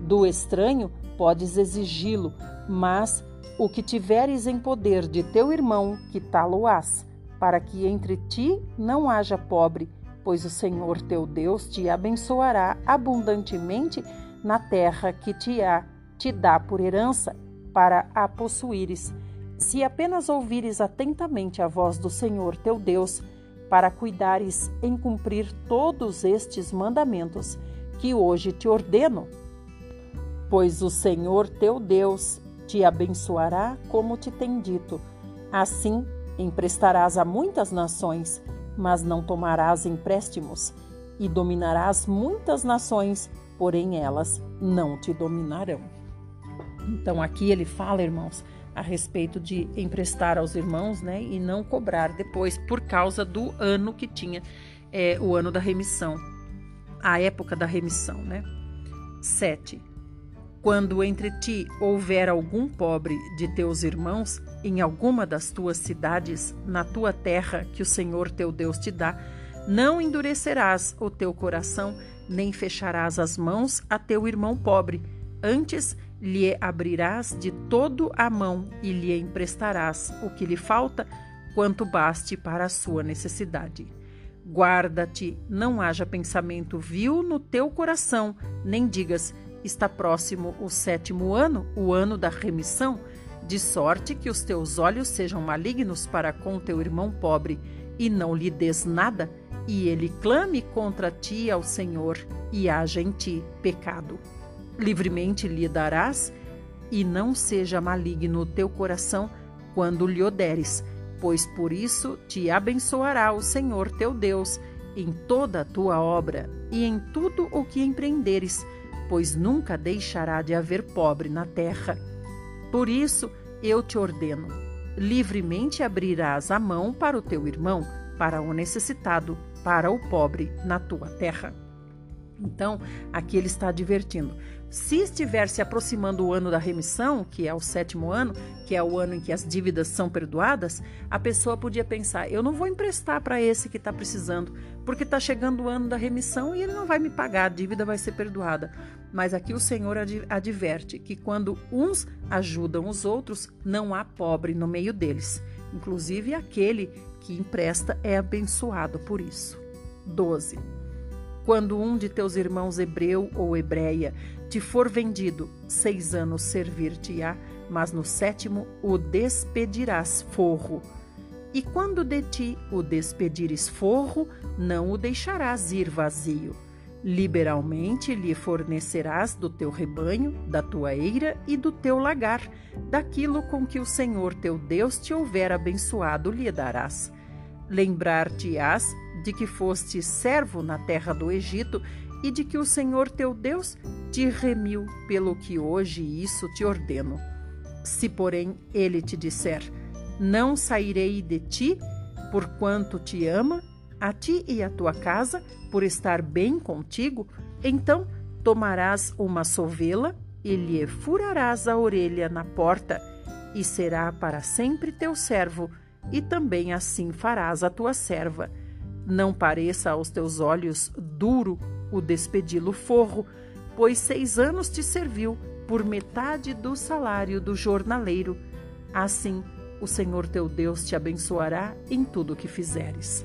Do estranho podes exigi-lo, mas o que tiveres em poder de teu irmão, quitá-lo-ás, para que entre ti não haja pobre pois o Senhor teu Deus te abençoará abundantemente na terra que te, há, te dá por herança para a possuíres. Se apenas ouvires atentamente a voz do Senhor teu Deus, para cuidares em cumprir todos estes mandamentos que hoje te ordeno, pois o Senhor teu Deus te abençoará como te tem dito. Assim emprestarás a muitas nações, mas não tomarás empréstimos, e dominarás muitas nações, porém elas não te dominarão. Então aqui ele fala, irmãos, a respeito de emprestar aos irmãos, né, e não cobrar depois por causa do ano que tinha, é, o ano da remissão, a época da remissão, né? 7. Quando entre ti houver algum pobre de teus irmãos em alguma das tuas cidades, na tua terra que o Senhor teu Deus te dá, não endurecerás o teu coração, nem fecharás as mãos a teu irmão pobre. Antes lhe abrirás de todo a mão e lhe emprestarás o que lhe falta, quanto baste para a sua necessidade. Guarda-te, não haja pensamento vil no teu coração, nem digas: está próximo o sétimo ano, o ano da remissão, de sorte que os teus olhos sejam malignos para com teu irmão pobre, e não lhe des nada, e ele clame contra ti ao Senhor, e haja em ti pecado. Livremente lhe darás, e não seja maligno o teu coração quando lhe o deres, pois por isso te abençoará o Senhor teu Deus em toda a tua obra e em tudo o que empreenderes pois nunca deixará de haver pobre na terra. Por isso eu te ordeno: livremente abrirás a mão para o teu irmão, para o necessitado, para o pobre na tua terra. Então, aqui ele está advertindo: se estiver se aproximando o ano da remissão, que é o sétimo ano, que é o ano em que as dívidas são perdoadas, a pessoa podia pensar: eu não vou emprestar para esse que está precisando, porque está chegando o ano da remissão e ele não vai me pagar, a dívida vai ser perdoada. Mas aqui o Senhor adverte que quando uns ajudam os outros, não há pobre no meio deles. Inclusive aquele que empresta é abençoado por isso. 12. Quando um de teus irmãos hebreu ou hebreia te for vendido, seis anos servir-te-á, mas no sétimo o despedirás forro. E quando de ti o despedires forro, não o deixarás ir vazio. Liberalmente lhe fornecerás do teu rebanho, da tua eira e do teu lagar, daquilo com que o Senhor teu Deus te houver abençoado lhe darás. Lembrar-te-ás de que foste servo na terra do Egito e de que o Senhor teu Deus te remiu pelo que hoje isso te ordeno. Se, porém, ele te disser: Não sairei de ti, porquanto te ama, a ti e a tua casa, por estar bem contigo, então tomarás uma sovela e lhe furarás a orelha na porta, e será para sempre teu servo, e também assim farás a tua serva. Não pareça aos teus olhos duro o despedi-lo forro, pois seis anos te serviu por metade do salário do jornaleiro. Assim, o Senhor teu Deus te abençoará em tudo o que fizeres.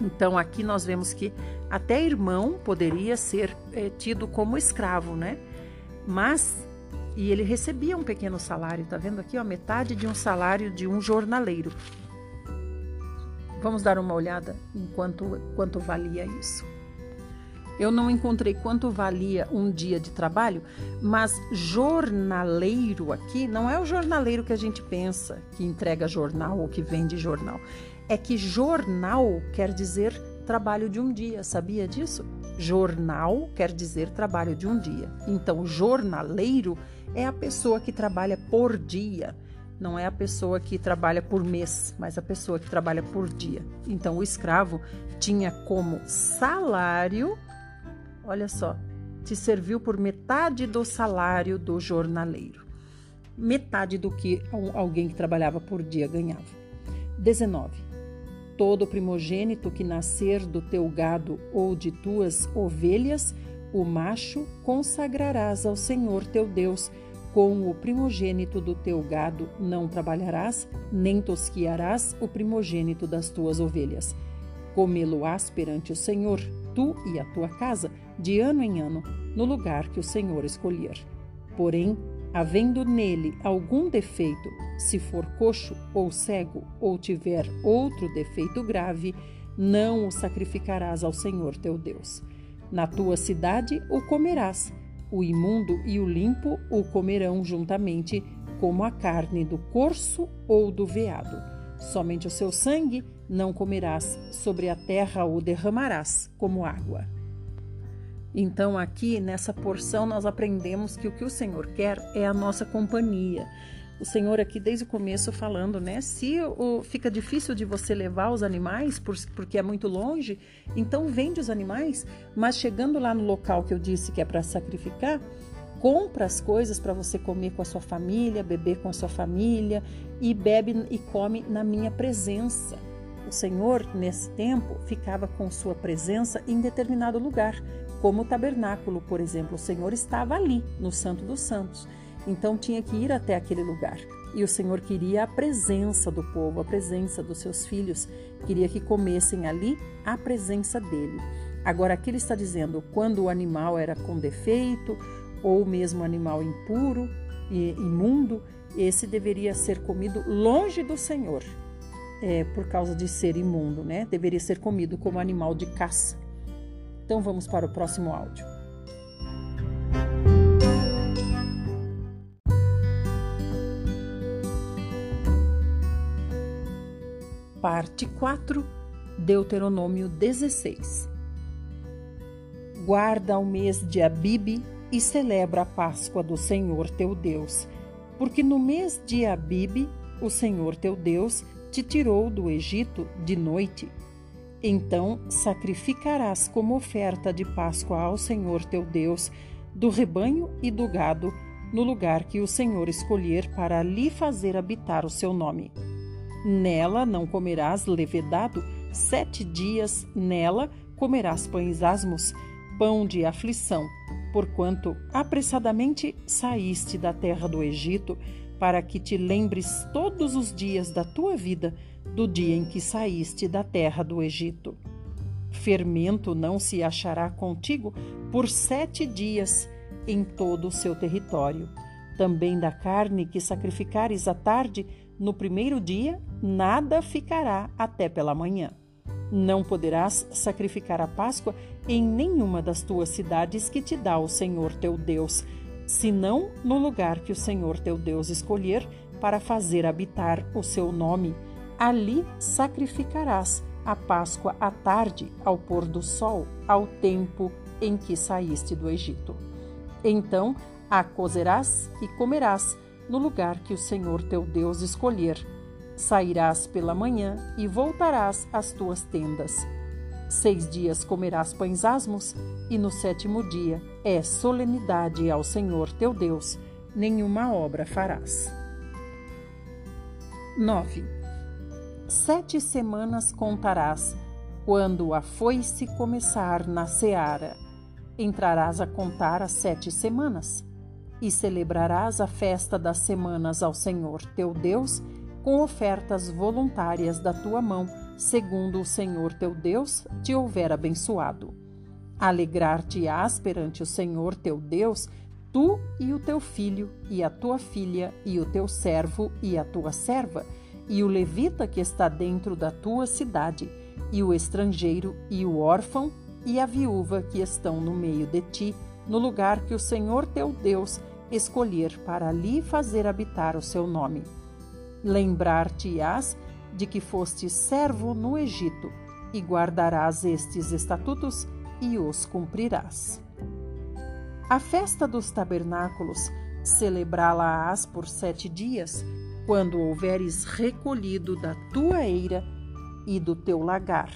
Então, aqui nós vemos que até irmão poderia ser é, tido como escravo, né? Mas, e ele recebia um pequeno salário, tá vendo aqui, ó, metade de um salário de um jornaleiro. Vamos dar uma olhada em quanto, quanto valia isso. Eu não encontrei quanto valia um dia de trabalho, mas jornaleiro aqui não é o jornaleiro que a gente pensa, que entrega jornal ou que vende jornal. É que jornal quer dizer trabalho de um dia, sabia disso? Jornal quer dizer trabalho de um dia. Então, jornaleiro é a pessoa que trabalha por dia. Não é a pessoa que trabalha por mês, mas a pessoa que trabalha por dia. Então, o escravo tinha como salário olha só, te serviu por metade do salário do jornaleiro. Metade do que alguém que trabalhava por dia ganhava. 19. Todo primogênito que nascer do teu gado ou de tuas ovelhas, o macho consagrarás ao Senhor teu Deus. Com o primogênito do teu gado não trabalharás, nem tosquiarás o primogênito das tuas ovelhas Comê-lo-ás perante o Senhor, tu e a tua casa, de ano em ano, no lugar que o Senhor escolher. Porém, havendo nele algum defeito, se for coxo ou cego, ou tiver outro defeito grave, não o sacrificarás ao Senhor teu Deus. Na tua cidade o comerás, o imundo e o limpo o comerão juntamente, como a carne do corso ou do veado. Somente o seu sangue não comerás, sobre a terra o derramarás como água. Então, aqui nessa porção, nós aprendemos que o que o Senhor quer é a nossa companhia. O Senhor aqui desde o começo falando, né? Se o, fica difícil de você levar os animais por, porque é muito longe, então vende os animais, mas chegando lá no local que eu disse que é para sacrificar, compra as coisas para você comer com a sua família, beber com a sua família e bebe e come na minha presença. O Senhor, nesse tempo, ficava com sua presença em determinado lugar, como o tabernáculo, por exemplo. O Senhor estava ali, no Santo dos Santos. Então tinha que ir até aquele lugar. E o Senhor queria a presença do povo, a presença dos seus filhos, queria que comessem ali a presença dele. Agora, aqui ele está dizendo quando o animal era com defeito, ou mesmo animal impuro e imundo, esse deveria ser comido longe do Senhor é, por causa de ser imundo, né? Deveria ser comido como animal de caça. Então vamos para o próximo áudio. Parte 4, Deuteronômio 16. Guarda o mês de Abibe e celebra a Páscoa do Senhor teu Deus, porque no mês de Abibe o Senhor teu Deus te tirou do Egito de noite. Então sacrificarás como oferta de Páscoa ao Senhor teu Deus do rebanho e do gado no lugar que o Senhor escolher para ali fazer habitar o seu nome. Nela não comerás levedado, sete dias nela comerás pães asmos, pão de aflição, porquanto apressadamente saíste da terra do Egito para que te lembres todos os dias da tua vida do dia em que saíste da terra do Egito. Fermento não se achará contigo por sete dias em todo o seu território. Também da carne que sacrificares à tarde, no primeiro dia, nada ficará até pela manhã. Não poderás sacrificar a Páscoa em nenhuma das tuas cidades que te dá o Senhor teu Deus, senão no lugar que o Senhor teu Deus escolher para fazer habitar o seu nome. Ali sacrificarás a Páscoa à tarde, ao pôr do sol, ao tempo em que saíste do Egito. Então a cozerás e comerás no lugar que o Senhor teu Deus escolher. Sairás pela manhã e voltarás às tuas tendas Seis dias comerás pães asmos, e no sétimo dia é solenidade ao Senhor teu Deus, nenhuma obra farás. 9. Sete semanas contarás, quando a foice começar na seara. Entrarás a contar as sete semanas, e celebrarás a festa das semanas ao Senhor teu Deus, com ofertas voluntárias da tua mão segundo o Senhor teu Deus te houver abençoado. Alegrar-te-ás perante o Senhor teu Deus, tu e o teu filho, e a tua filha, e o teu servo, e a tua serva, e o levita que está dentro da tua cidade, e o estrangeiro, e o órfão, e a viúva que estão no meio de ti, no lugar que o Senhor teu Deus escolher para ali fazer habitar o seu nome. Lembrar-te-ás de que foste servo no Egito, e guardarás estes estatutos e os cumprirás. A festa dos tabernáculos celebrá-la-ás por sete dias, quando houveres recolhido da tua eira e do teu lagar.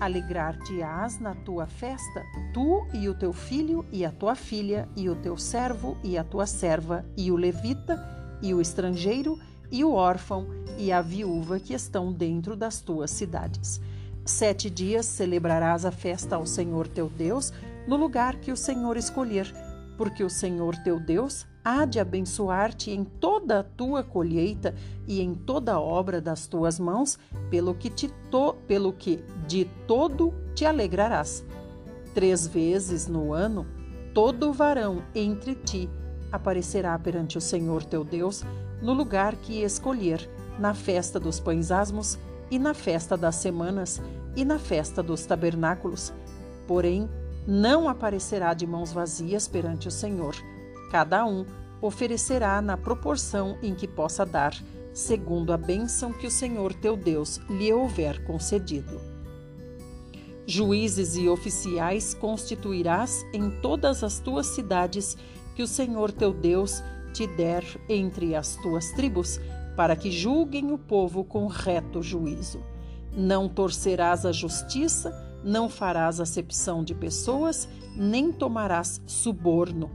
Alegrar-te-ás na tua festa, tu e o teu filho e a tua filha, e o teu servo e a tua serva, e o levita e o estrangeiro e o órfão e a viúva que estão dentro das tuas cidades. Sete dias celebrarás a festa ao Senhor teu Deus, no lugar que o Senhor escolher, porque o Senhor teu Deus há de abençoar-te em toda a tua colheita e em toda a obra das tuas mãos, pelo que, te to, pelo que de todo te alegrarás. Três vezes no ano, todo varão entre ti aparecerá perante o Senhor teu Deus no lugar que escolher, na festa dos pães asmos e na festa das semanas e na festa dos tabernáculos. Porém, não aparecerá de mãos vazias perante o Senhor Cada um oferecerá na proporção em que possa dar, segundo a bênção que o Senhor teu Deus lhe houver concedido. Juízes e oficiais constituirás em todas as tuas cidades que o Senhor teu Deus te der entre as tuas tribos, para que julguem o povo com reto juízo. Não torcerás a justiça, não farás acepção de pessoas, nem tomarás suborno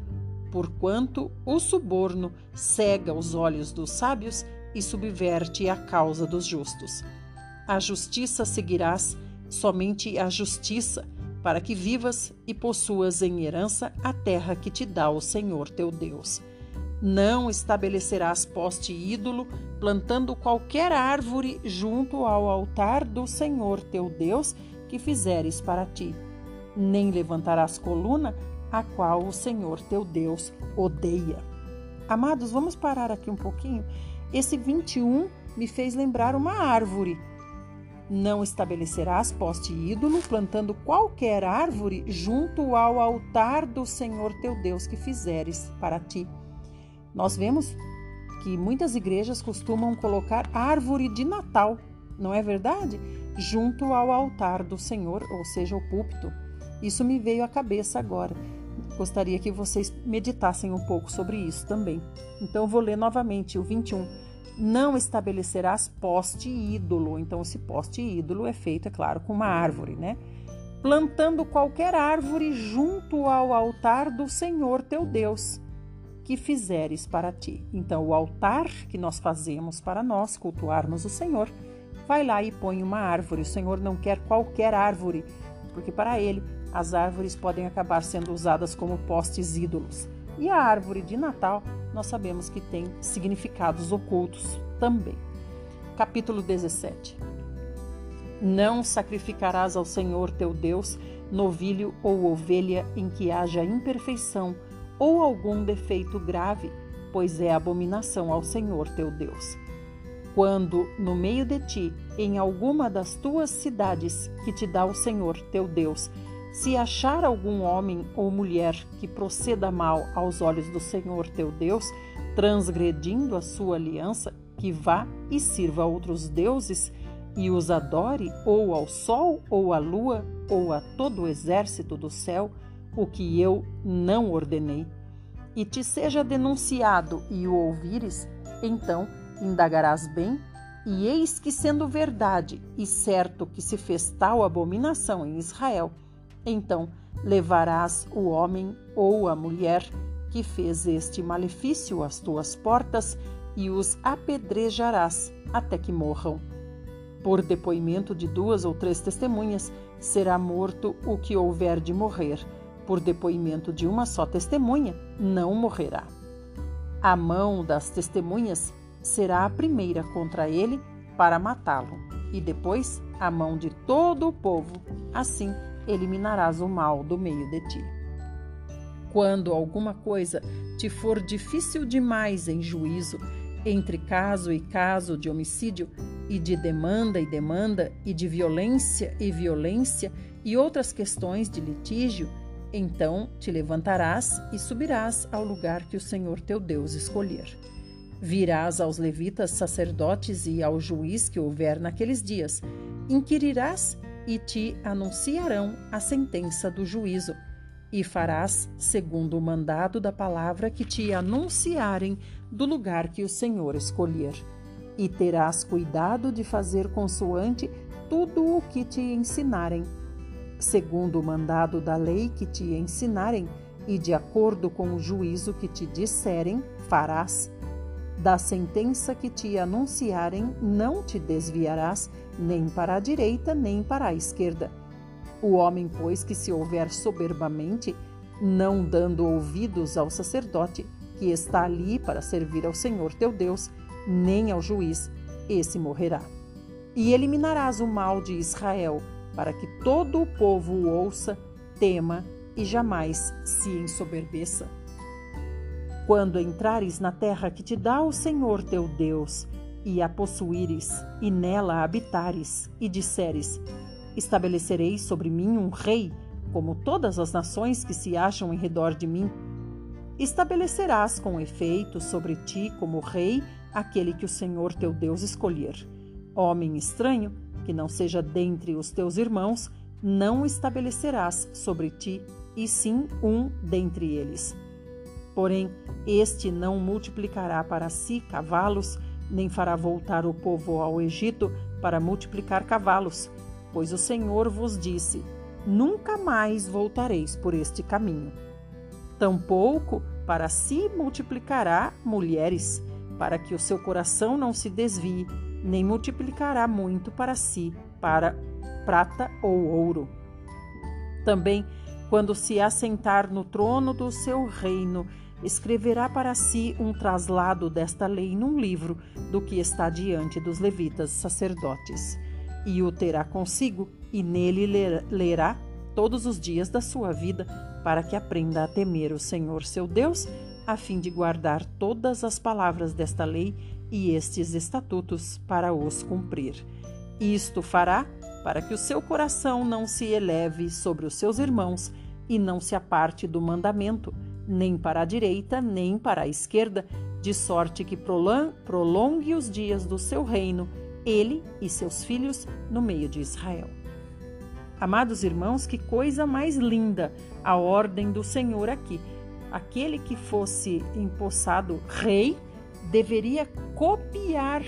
porquanto o suborno cega os olhos dos sábios e subverte a causa dos justos. A justiça seguirás, somente a justiça, para que vivas e possuas em herança a terra que te dá o Senhor teu Deus. Não estabelecerás poste ídolo, plantando qualquer árvore junto ao altar do Senhor teu Deus que fizeres para ti. Nem levantarás coluna a qual o Senhor teu Deus odeia. Amados, vamos parar aqui um pouquinho. Esse 21 me fez lembrar uma árvore. Não estabelecerás poste ídolo, plantando qualquer árvore junto ao altar do Senhor teu Deus que fizeres para ti. Nós vemos que muitas igrejas costumam colocar árvore de Natal, não é verdade? Junto ao altar do Senhor, ou seja, o púlpito. Isso me veio à cabeça agora. Gostaria que vocês meditassem um pouco sobre isso também. Então, vou ler novamente o 21. Não estabelecerás poste ídolo. Então, esse poste ídolo é feito, é claro, com uma árvore, né? Plantando qualquer árvore junto ao altar do Senhor teu Deus, que fizeres para ti. Então, o altar que nós fazemos para nós cultuarmos o Senhor, vai lá e põe uma árvore. O Senhor não quer qualquer árvore, porque para ele as árvores podem acabar sendo usadas como postes ídolos. E a árvore de Natal, nós sabemos que tem significados ocultos também. Capítulo 17. Não sacrificarás ao Senhor teu Deus novilho ou ovelha em que haja imperfeição ou algum defeito grave, pois é abominação ao Senhor teu Deus. Quando no meio de ti, em alguma das tuas cidades que te dá o Senhor teu Deus, se achar algum homem ou mulher que proceda mal aos olhos do Senhor teu Deus, transgredindo a sua aliança, que vá e sirva a outros deuses e os adore, ou ao sol, ou à lua, ou a todo o exército do céu, o que eu não ordenei, e te seja denunciado e o ouvires, então indagarás bem, e eis que, sendo verdade e certo que se fez tal abominação em Israel, então levarás o homem ou a mulher que fez este malefício às tuas portas e os apedrejarás até que morram. Por depoimento de duas ou três testemunhas, será morto o que houver de morrer. Por depoimento de uma só testemunha, não morrerá. A mão das testemunhas será a primeira contra ele para matá-lo, e depois a mão de todo o povo. Assim, eliminarás o mal do meio de ti. Quando alguma coisa te for difícil demais em juízo, entre caso e caso de homicídio, e de demanda e demanda, e de violência e violência, e outras questões de litígio, então te levantarás e subirás ao lugar que o Senhor teu Deus escolher. Virás aos levitas sacerdotes e ao juiz que houver naqueles dias, inquirirás e te anunciarão a sentença do juízo, e farás segundo o mandado da palavra que te anunciarem do lugar que o Senhor escolher. E terás cuidado de fazer consoante tudo o que te ensinarem, segundo o mandado da lei que te ensinarem, e de acordo com o juízo que te disserem, farás. Da sentença que te anunciarem, não te desviarás, nem para a direita, nem para a esquerda. O homem, pois, que se houver soberbamente, não dando ouvidos ao sacerdote, que está ali para servir ao Senhor teu Deus, nem ao juiz, esse morrerá. E eliminarás o mal de Israel, para que todo o povo o ouça, tema e jamais se ensoberbeça. Quando entrares na terra que te dá o Senhor teu Deus, e a possuíres, e nela habitares, e disseres: Estabelecerei sobre mim um rei, como todas as nações que se acham em redor de mim. Estabelecerás com efeito sobre ti como rei aquele que o Senhor teu Deus escolher. Homem estranho, que não seja dentre os teus irmãos, não estabelecerás sobre ti, e sim um dentre eles. Porém, este não multiplicará para si cavalos, nem fará voltar o povo ao Egito para multiplicar cavalos, pois o Senhor vos disse: Nunca mais voltareis por este caminho. Tampouco para si multiplicará mulheres, para que o seu coração não se desvie, nem multiplicará muito para si, para prata ou ouro. Também, quando se assentar no trono do seu reino, escreverá para si um traslado desta lei num livro do que está diante dos levitas sacerdotes, e o terá consigo, e nele lerá todos os dias da sua vida, para que aprenda a temer o Senhor seu Deus, a fim de guardar todas as palavras desta lei e estes estatutos para os cumprir. Isto fará para que o seu coração não se eleve sobre os seus irmãos e não se aparte do mandamento nem para a direita, nem para a esquerda, de sorte que prolongue os dias do seu reino, ele e seus filhos, no meio de Israel. Amados irmãos, que coisa mais linda a ordem do Senhor aqui. Aquele que fosse empossado rei deveria copiar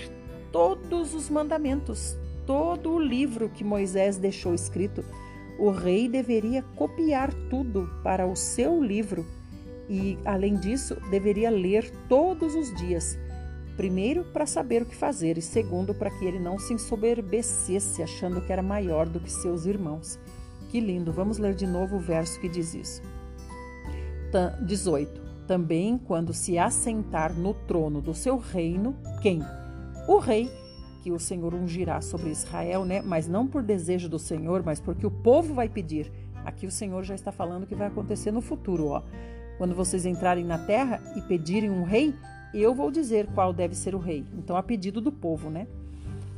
todos os mandamentos, todo o livro que Moisés deixou escrito. O rei deveria copiar tudo para o seu livro e, além disso, deveria ler todos os dias. Primeiro, para saber o que fazer, e segundo, para que ele não se ensoberbecesse achando que era maior do que seus irmãos. Que lindo! Vamos ler de novo o verso que diz isso. 18. Também, quando se assentar no trono do seu reino, quem? O rei que o Senhor ungirá sobre Israel, né? Mas não por desejo do Senhor, mas porque o povo vai pedir. Aqui o Senhor já está falando que vai acontecer no futuro, ó. Quando vocês entrarem na terra e pedirem um rei, eu vou dizer qual deve ser o rei. Então, a pedido do povo, né?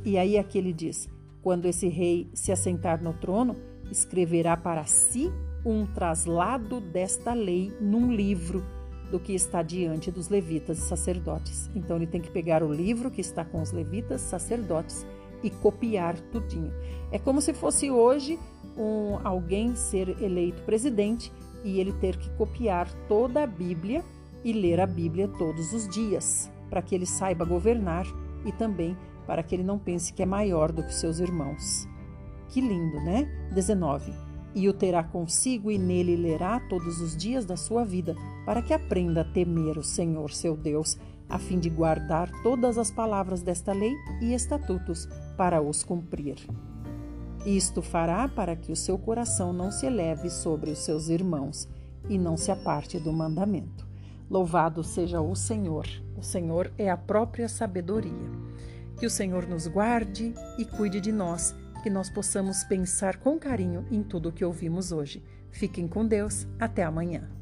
E aí aqui ele diz: quando esse rei se assentar no trono, escreverá para si um traslado desta lei num livro do que está diante dos levitas e sacerdotes. Então ele tem que pegar o livro que está com os levitas sacerdotes e copiar tudinho. É como se fosse hoje um, alguém ser eleito presidente e ele ter que copiar toda a Bíblia e ler a Bíblia todos os dias, para que ele saiba governar e também para que ele não pense que é maior do que seus irmãos. Que lindo, né? 19. E o terá consigo e nele lerá todos os dias da sua vida, para que aprenda a temer o Senhor seu Deus, a fim de guardar todas as palavras desta lei e estatutos para os cumprir. Isto fará para que o seu coração não se eleve sobre os seus irmãos e não se aparte do mandamento. Louvado seja o Senhor. O Senhor é a própria sabedoria. Que o Senhor nos guarde e cuide de nós, que nós possamos pensar com carinho em tudo o que ouvimos hoje. Fiquem com Deus. Até amanhã.